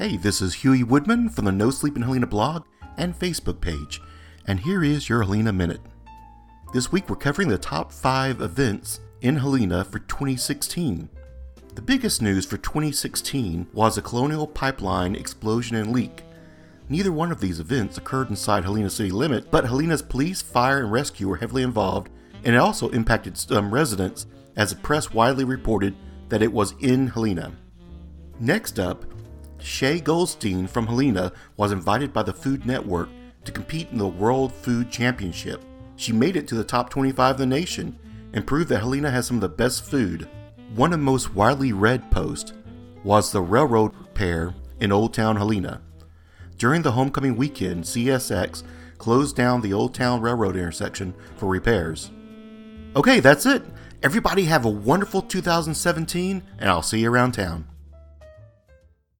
Hey, this is Huey Woodman from the No Sleep in Helena blog and Facebook page, and here is your Helena Minute. This week we're covering the top 5 events in Helena for 2016. The biggest news for 2016 was a Colonial Pipeline explosion and leak. Neither one of these events occurred inside Helena city limit, but Helena's police, fire, and rescue were heavily involved, and it also impacted some residents as the press widely reported that it was in Helena. Next up, Shay Goldstein from Helena was invited by the Food Network to compete in the World Food Championship. She made it to the top 25 in the nation and proved that Helena has some of the best food. One of the most widely read posts was the railroad repair in Old Town Helena. During the homecoming weekend, CSX closed down the Old Town Railroad intersection for repairs. Okay, that's it. Everybody have a wonderful 2017, and I'll see you around town.